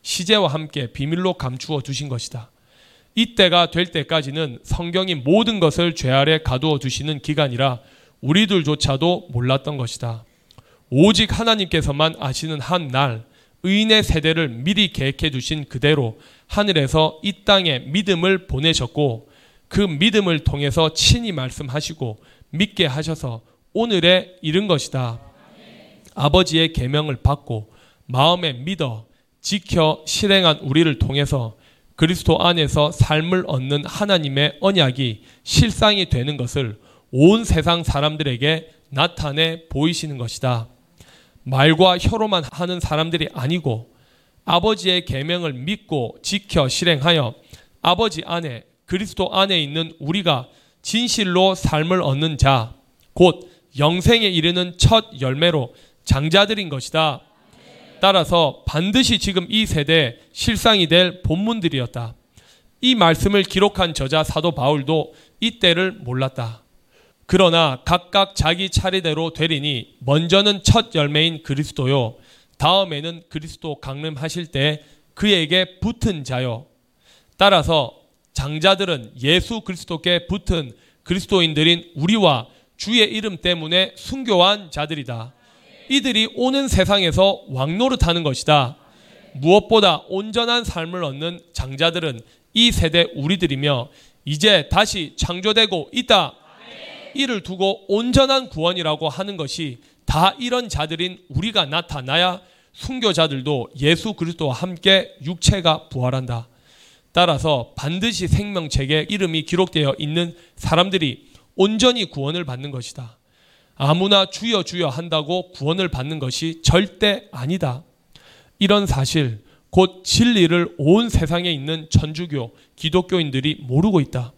시제와 함께 비밀로 감추어 두신 것이다. 이때가 될 때까지는 성경이 모든 것을 죄 아래 가두어 두시는 기간이라 우리들조차도 몰랐던 것이다. 오직 하나님께서만 아시는 한 날, 의인의 세대를 미리 계획해 두신 그대로 하늘에서 이 땅에 믿음을 보내셨고 그 믿음을 통해서 친히 말씀하시고 믿게 하셔서 오늘에 이른 것이다. 아버지의 계명을 받고 마음에 믿어 지켜 실행한 우리를 통해서 그리스도 안에서 삶을 얻는 하나님의 언약이 실상이 되는 것을 온 세상 사람들에게 나타내 보이시는 것이다. 말과 혀로만 하는 사람들이 아니고 아버지의 계명을 믿고 지켜 실행하여 아버지 안에 그리스도 안에 있는 우리가 진실로 삶을 얻는 자, 곧 영생에 이르는 첫 열매로 장자들인 것이다. 따라서 반드시 지금 이 세대 실상이 될 본문들이었다. 이 말씀을 기록한 저자 사도 바울도 이때를 몰랐다. 그러나 각각 자기 차례대로 되리니 먼저는 첫 열매인 그리스도요. 다음에는 그리스도 강림하실 때 그에게 붙은 자요. 따라서 장자들은 예수 그리스도께 붙은 그리스도인들인 우리와 주의 이름 때문에 순교한 자들이다. 이들이 오는 세상에서 왕노릇하는 것이다. 무엇보다 온전한 삶을 얻는 장자들은 이 세대 우리들이며 이제 다시 창조되고 있다. 이를 두고 온전한 구원이라고 하는 것이 다 이런 자들인 우리가 나타나야 순교자들도 예수 그리스도와 함께 육체가 부활한다. 따라서 반드시 생명책에 이름이 기록되어 있는 사람들이 온전히 구원을 받는 것이다. 아무나 주여 주여 한다고 구원을 받는 것이 절대 아니다. 이런 사실, 곧 진리를 온 세상에 있는 천주교, 기독교인들이 모르고 있다.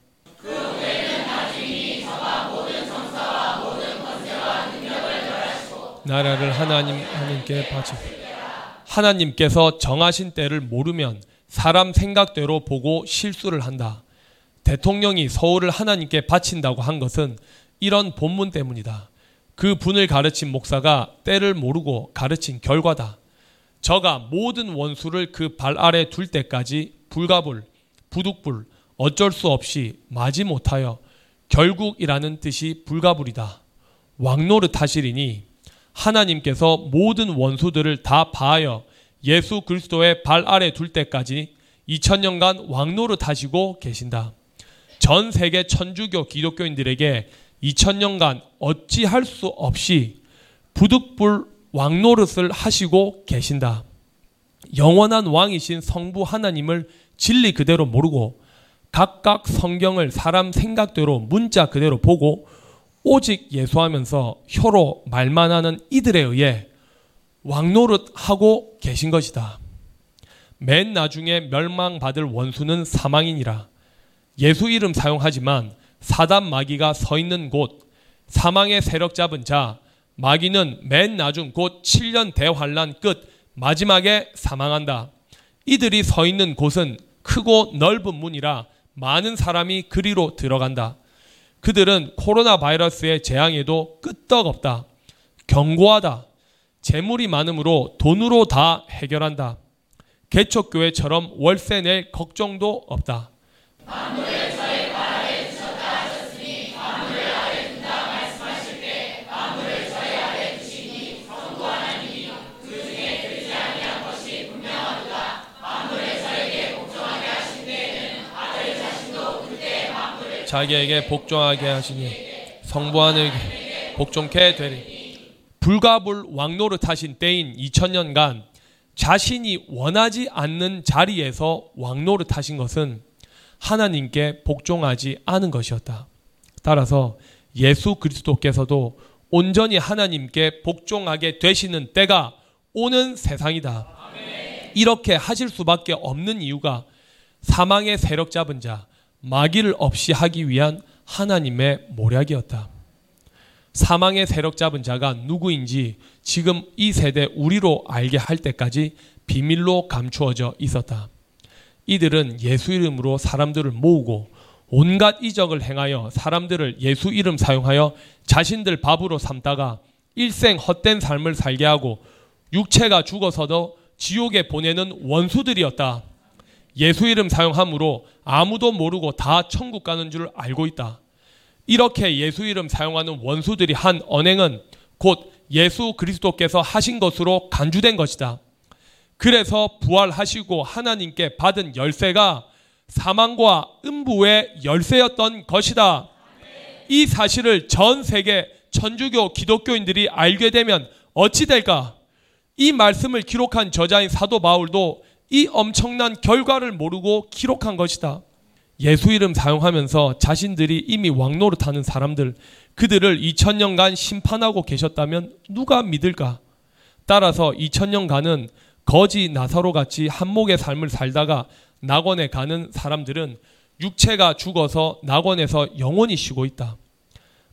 나라를 하나님 하나님께 바치 하나님께서 정하신 때를 모르면 사람 생각대로 보고 실수를 한다. 대통령이 서울을 하나님께 바친다고 한 것은 이런 본문 때문이다. 그 분을 가르친 목사가 때를 모르고 가르친 결과다. 저가 모든 원수를 그 발 아래 둘 때까지 불가불, 부득불, 어쩔 수 없이 마지 못하여 결국이라는 뜻이 불가불이다. 왕노릇 하시리니 하나님께서 모든 원수들을 다 바하여 예수 그리스도의 발 아래 둘 때까지 2000년간 왕노릇 하시고 계신다. 전 세계 천주교 기독교인들에게 2000년간 어찌할 수 없이 부득불 왕 노릇을 하시고 계신다. 영원한 왕이신 성부 하나님을 진리 그대로 모르고 각각 성경을 사람 생각대로 문자 그대로 보고 오직 예수하면서 혀로 말만 하는 이들에 의해 왕노릇하고 계신 것이다. 맨 나중에 멸망받을 원수는 사망이니라. 예수 이름 사용하지만 사단 마귀가 서 있는 곳, 사망의 세력 잡은 자, 마귀는 맨 나중 곧 7년 대환란 끝 마지막에 사망한다. 이들이 서 있는 곳은 크고 넓은 문이라 많은 사람이 그리로 들어간다. 그들은 코로나 바이러스의 재앙에도 끄떡없다. 견고하다. 재물이 많으므로 돈으로 다 해결한다. 개척교회처럼 월세 낼 걱정도 없다. 자기에게 복종하게 하시니 성부하에게 복종케 되리. 불가불 왕노릇 하신 때인 2000년간 자신이 원하지 않는 자리에서 왕노릇 하신 것은 하나님께 복종하지 않은 것이었다. 따라서 예수 그리스도께서도 온전히 하나님께 복종하게 되시는 때가 오는 세상이다. 이렇게 하실 수밖에 없는 이유가 사망의 세력 잡은 자, 마귀를 없이 하기 위한 하나님의 모략이었다. 사망의 세력 잡은 자가 누구인지 지금 이 세대 우리로 알게 할 때까지 비밀로 감추어져 있었다. 이들은 예수 이름으로 사람들을 모으고 온갖 이적을 행하여 사람들을 예수 이름 사용하여 자신들 밥으로 삼다가 일생 헛된 삶을 살게 하고 육체가 죽어서도 지옥에 보내는 원수들이었다. 예수 이름 사용함으로 아무도 모르고 다 천국 가는 줄 알고 있다. 이렇게 예수 이름 사용하는 원수들이 한 언행은 곧 예수 그리스도께서 하신 것으로 간주된 것이다. 그래서 부활하시고 하나님께 받은 열쇠가 사망과 음부의 열쇠였던 것이다. 이 사실을 전 세계 천주교 기독교인들이 알게 되면 어찌 될까? 이 말씀을 기록한 저자인 사도 바울도 이 엄청난 결과를 모르고 기록한 것이다. 예수 이름 사용하면서 자신들이 이미 왕노릇 하는 사람들, 그들을 2000년간 심판하고 계셨다면 누가 믿을까? 따라서 2000년간은 거지 나사로 같이 한목의 삶을 살다가 낙원에 가는 사람들은 육체가 죽어서 낙원에서 영원히 쉬고 있다.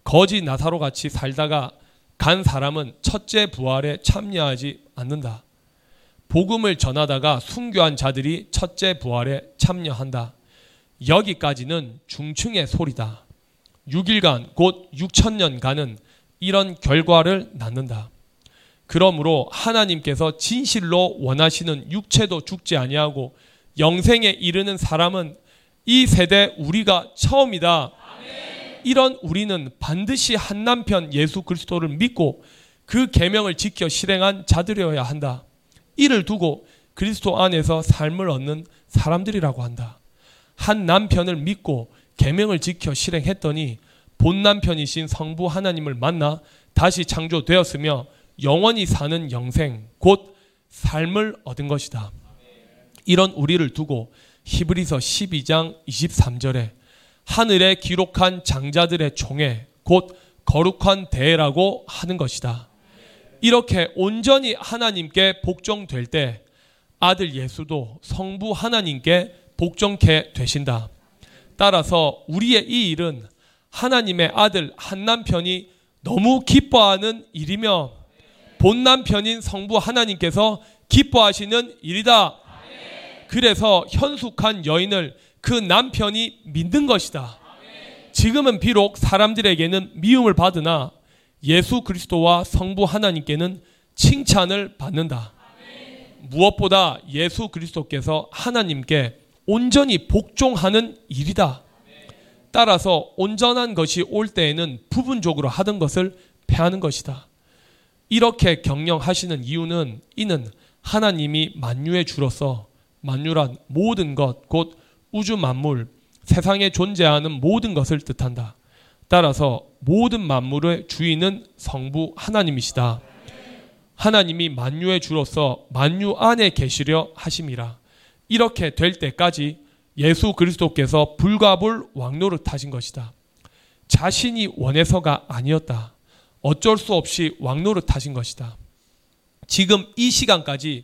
거지 나사로 같이 살다가 간 사람은 첫째 부활에 참여하지 않는다. 복음을 전하다가 순교한 자들이 첫째 부활에 참여한다. 여기까지는 중층의 소리다. 6일간 곧 6천년간은 이런 결과를 낳는다. 그러므로 하나님께서 진실로 원하시는 육체도 죽지 아니하고 영생에 이르는 사람은 이 세대 우리가 처음이다. 이런 우리는 반드시 한 남편 예수 그리스도를 믿고 그 계명을 지켜 실행한 자들이어야 한다. 이를 두고 그리스도 안에서 삶을 얻는 사람들이라고 한다. 한 남편을 믿고 계명을 지켜 실행했더니 본 남편이신 성부 하나님을 만나 다시 창조되었으며 영원히 사는 영생 곧 삶을 얻은 것이다. 이런 우리를 두고 히브리서 12장 23절에 하늘에 기록한 장자들의 총회 곧 거룩한 대라고 하는 것이다. 이렇게 온전히 하나님께 복종될 때 아들 예수도 성부 하나님께 복종케 되신다. 따라서 우리의 이 일은 하나님의 아들 한 남편이 너무 기뻐하는 일이며 본 남편인 성부 하나님께서 기뻐하시는 일이다. 그래서 현숙한 여인을 그 남편이 믿는 것이다. 지금은 비록 사람들에게는 미움을 받으나 예수 그리스도와 성부 하나님께는 칭찬을 받는다. 무엇보다 예수 그리스도께서 하나님께 온전히 복종하는 일이다. 따라서 온전한 것이 올 때에는 부분적으로 하던 것을 패하는 것이다. 이렇게 경영하시는 이유는 이는 하나님이 만유의 주로서 만유란 모든 것, 곧 우주 만물, 세상에 존재하는 모든 것을 뜻한다. 따라서 모든 만물의 주인은 성부 하나님이시다. 하나님이 만유의 주로서 만유 안에 계시려 하심이라. 이렇게 될 때까지 예수 그리스도께서 불가불 왕노릇 하신 것이다. 자신이 원해서가 아니었다. 어쩔 수 없이 왕노릇 하신 것이다. 지금 이 시간까지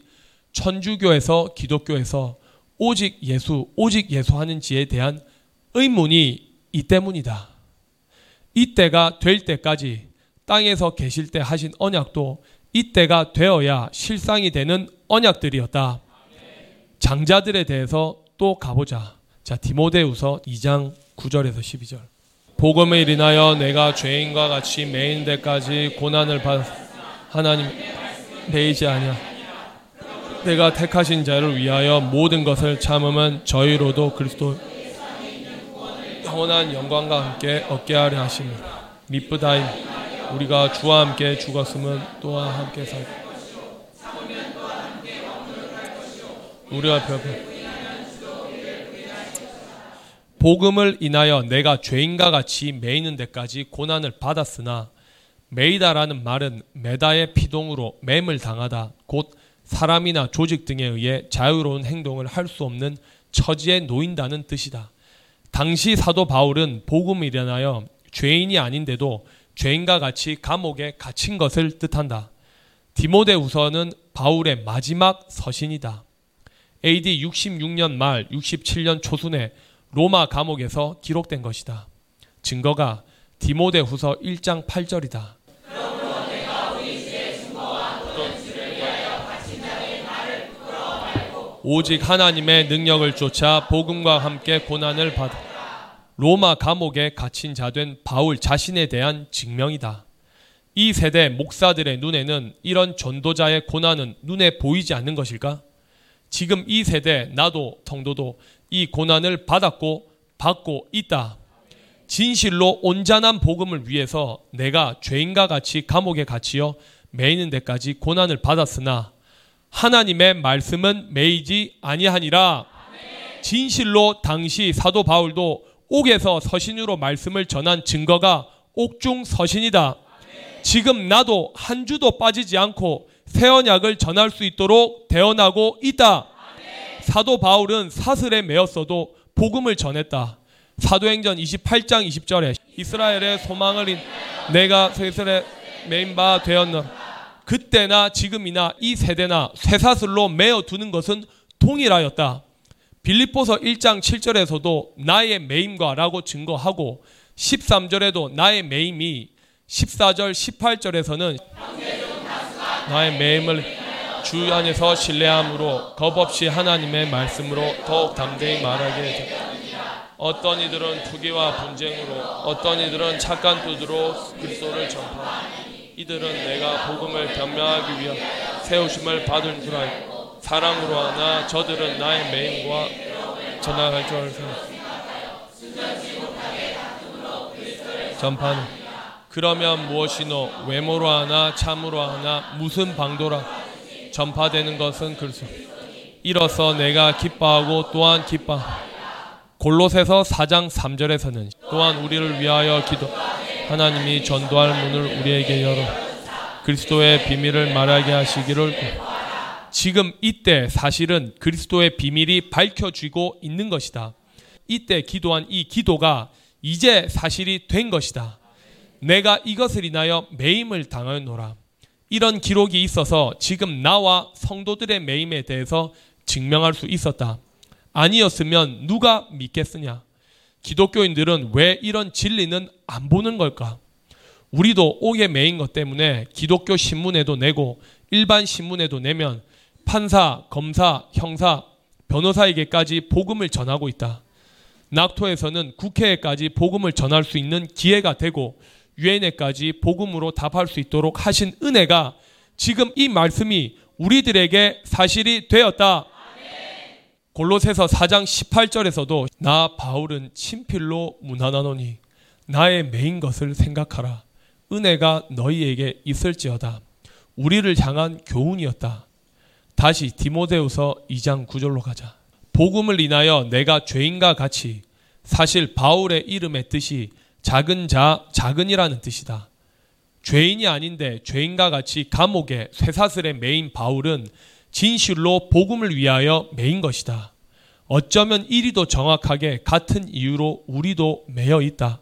천주교에서 기독교에서 오직 예수, 오직 예수 하는지에 대한 의문이 이 때문이다. 이때가 될 때까지 땅에서 계실 때 하신 언약도 이때가 되어야 실상이 되는 언약들이었다. 장자들에 대해서 또 가보자. 자, 디모데우서 2장 9절에서 12절. 복음을 인하여 내가 죄인과 같이 매인 데까지 고난을 받 하나님 내이지 아니야. 내가 택하신 자를 위하여 모든 것을 참으면 저희로도 그리스도 영원한 영광과 함께 얻게 하려 하십니다. 미쁘다임 우리가 주와 함께 죽었으면 또한 함께 살 우리와 벽에 복음을 인하여 내가 죄인과 같이 매이는 데까지 고난을 받았으나 매이다라는 말은 매다의 피동으로 매물 당하다 곧 사람이나 조직 등에 의해 자유로운 행동을 할 수 없는 처지에 놓인다는 뜻이다. 당시 사도 바울은 복음을 인하여 죄인이 아닌데도 죄인과 같이 감옥에 갇힌 것을 뜻한다. 디모데우서는 바울의 마지막 서신이다. AD 66년 말 67년 초순에 로마 감옥에서 기록된 것이다. 증거가 디모데후서 1장 8절이다. 오직 하나님의 능력을 쫓아 복음과 함께 고난을 받 로마 감옥에 갇힌 자 된 바울 자신에 대한 증명이다. 이 세대 목사들의 눈에는 이런 전도자의 고난은 눈에 보이지 않는 것일까? 지금 이 세대 나도 성도도 이 고난을 받았고 받고 있다. 진실로 온전한 복음을 위해서 내가 죄인과 같이 감옥에 갇히어 매이는 데까지 고난을 받았으나 하나님의 말씀은 매이지 아니하니라. 진실로 당시 사도 바울도 옥에서 서신으로 말씀을 전한 증거가 옥중 서신이다. 지금 나도 한 주도 빠지지 않고 새 언약을 전할 수 있도록 대언하고 있다. 사도 바울은 사슬에 매었어도 복음을 전했다. 사도행전 28장 20절에 이스라엘의 소망을 인 내가 세슬에 매인 바 되었노라. 그때나 지금이나 이 세대나 쇠사슬로 매어 두는 것은 동일하였다. 빌립보서 1장 7절에서도 나의 매임과라고 증거하고 13절에도 나의 매임이 14절 18절에서는 나의 매임을 주 안에서 신뢰함으로 겁 없이 하나님의 말씀으로 더욱 담대히 말하게 됩니다. 어떤 이들은 투기와 분쟁으로 어떤 이들은 착한 뜻으로 그리스도를 전파 이들은 내가 복음을 변명하기 위한 세우심을 받은 줄 알고 사랑으로 하나 저들은 나의 메인과 전화할 줄 알고 전파는 그러면 무엇이노 외모로 하나 참으로 하나 무슨 방도라? 전파되는 것은 그리스도 이로써 내가 기뻐하고 또한 기뻐 골로새서 4장 3절에서는 또한 우리를 위하여 기도 하나님이 전도할 문을 우리에게 열어 그리스도의 비밀을 말하게 하시기를 지금 이때 사실은 그리스도의 비밀이 밝혀지고 있는 것이다. 이때 기도한 이 기도가 이제 사실이 된 것이다. 내가 이것을 인하여 매임을 당하노라. 이런 기록이 있어서 지금 나와 성도들의 매임에 대해서 증명할 수 있었다. 아니었으면 누가 믿겠으냐? 기독교인들은 왜 이런 진리는 안 보는 걸까? 우리도 옥에 매인 것 때문에 기독교 신문에도 내고 일반 신문에도 내면 판사, 검사, 형사, 변호사에게까지 복음을 전하고 있다. 낙토에서는 국회에까지 복음을 전할 수 있는 기회가 되고 유엔에까지 복음으로 답할 수 있도록 하신 은혜가 지금 이 말씀이 우리들에게 사실이 되었다. 골로새서 4장 18절에서도 나 바울은 친필로 문안하노니 나의 메인 것을 생각하라. 은혜가 너희에게 있을지어다. 우리를 향한 교훈이었다. 다시 디모데우서 2장 9절로 가자. 복음을 인하여 내가 죄인과 같이 사실 바울의 이름의 뜻이 작은 자, 작은이라는 뜻이다. 죄인이 아닌데 죄인과 같이 감옥에 쇠사슬에 매인 바울은 진실로 복음을 위하여 매인 것이다. 어쩌면 이리도 정확하게 같은 이유로 우리도 매여 있다.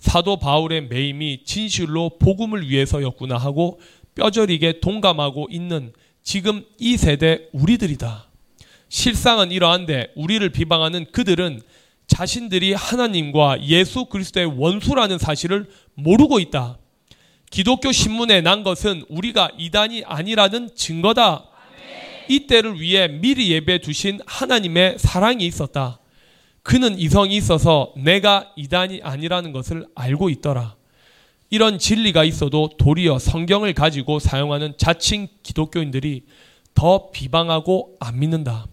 사도 바울의 매임이 진실로 복음을 위해서였구나 하고 뼈저리게 동감하고 있는 지금 이 세대 우리들이다. 실상은 이러한데 우리를 비방하는 그들은 자신들이 하나님과 예수 그리스도의 원수라는 사실을 모르고 있다. 기독교 신문에 난 것은 우리가 이단이 아니라는 증거다. 이 때를 위해 미리 예배 두신 하나님의 사랑이 있었다. 그는 이성이 있어서 내가 이단이 아니라는 것을 알고 있더라. 이런 진리가 있어도 도리어 성경을 가지고 사용하는 자칭 기독교인들이 더 비방하고 안 믿는다.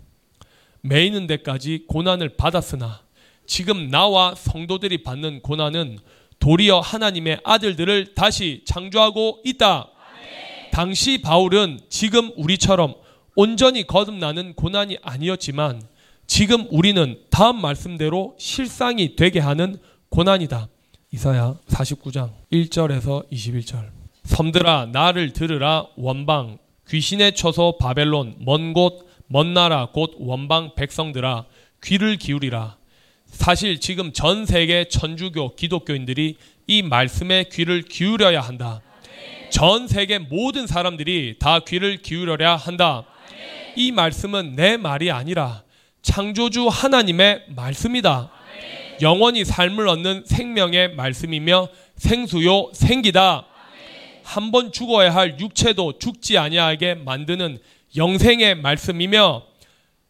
매이는 데까지 고난을 받았으나 지금 나와 성도들이 받는 고난은 도리어 하나님의 아들들을 다시 창조하고 있다. 당시 바울은 지금 우리처럼 온전히 거듭나는 고난이 아니었지만 지금 우리는 다음 말씀대로 실상이 되게 하는 고난이다. 이사야 49장 1절에서 21절. 섬들아 나를 들으라 원방 귀신의 처소 바벨론 먼 곳 먼 나라 곧 원방 백성들아 귀를 기울이라 사실 지금 전 세계 천주교 기독교인들이 이 말씀에 귀를 기울여야 한다. 전 세계 모든 사람들이 다 귀를 기울여야 한다. 이 말씀은 내 말이 아니라 창조주 하나님의 말씀이다. 영원히 삶을 얻는 생명의 말씀이며 생수요 생기다. 한번 죽어야 할 육체도 죽지 아니하게 만드는 영생의 말씀이며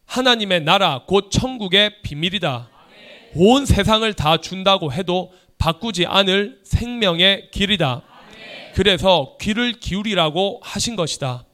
하나님의 나라 곧 천국의 비밀이다. 온 세상을 다 준다고 해도 바꾸지 않을 생명의 길이다. 그래서 귀를 기울이라고 하신 것이다.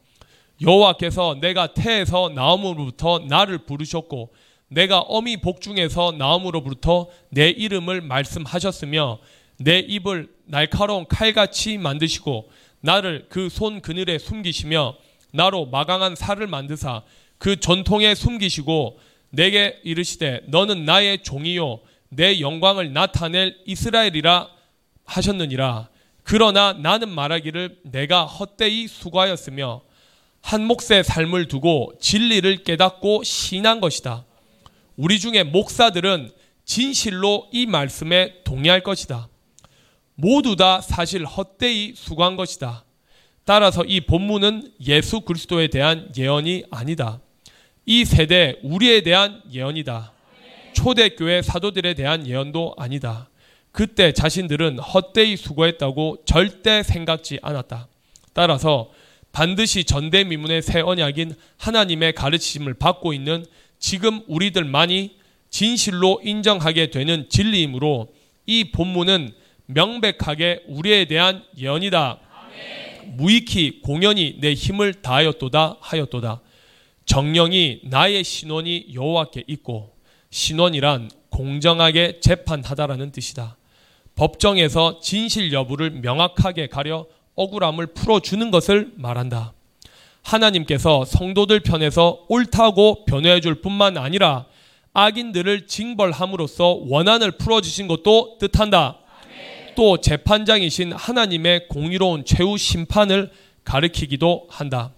여호와께서 내가 태에서 나옴으로부터 나를 부르셨고 내가 어미 복중에서 나옴으로부터 내 이름을 말씀하셨으며 내 입을 날카로운 칼같이 만드시고 나를 그 손 그늘에 숨기시며 나로 마강한 살을 만드사 그 전통에 숨기시고 내게 이르시되 너는 나의 종이요 내 영광을 나타낼 이스라엘이라 하셨느니라. 그러나 나는 말하기를 내가 헛되이 수고하였으며 한 몫의 삶을 두고 진리를 깨닫고 신한 것이다. 우리 중에 목사들은 진실로 이 말씀에 동의할 것이다. 모두 다 사실 헛되이 수고한 것이다. 따라서 이 본문은 예수 그리스도에 대한 예언이 아니다. 이 세대 우리에 대한 예언이다. 초대교회 사도들에 대한 예언도 아니다. 그때 자신들은 헛되이 수고했다고 절대 생각지 않았다. 따라서 반드시 전대미문의 새 언약인 하나님의 가르치심을 받고 있는 지금 우리들만이 진실로 인정하게 되는 진리이므로 이 본문은 명백하게 우리에 대한 예언이다. 무익히 공연히 내 힘을 다하였도다 하였도다. 정령이 나의 신원이 여호와께 있고 신원이란 공정하게 재판하다라는 뜻이다. 법정에서 진실 여부를 명확하게 가려 억울함을 풀어주는 것을 말한다. 하나님께서 성도들 편에서 옳다고 변호해 줄 뿐만 아니라 악인들을 징벌함으로써 원한을 풀어주신 것도 뜻한다. 또 재판장이신 하나님의 공의로운 최후 심판을 가리키기도 한다.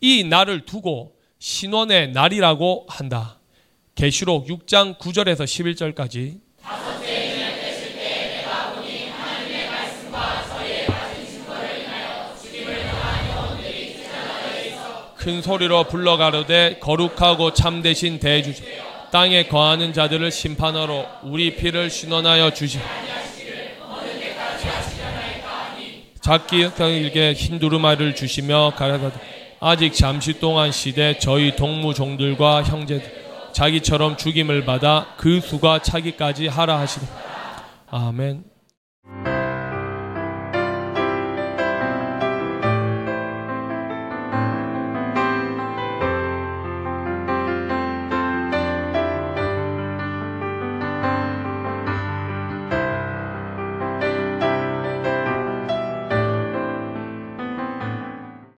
이 날을 두고 신원의 날이라고 한다. 계시록 6장 9절에서 11절까지 큰 소리로 불러가로되 거룩하고 참되신 대주주 땅에 거하는 자들을 심판하러 우리 피를 신원하여 주시. 작기 길게 흰 두루마리를 주시며 가라사대 아직 잠시 동안 시대 저희 동무 종들과 형제들 자기처럼 죽임을 받아 그 수가 차기까지 하라 하시되 아멘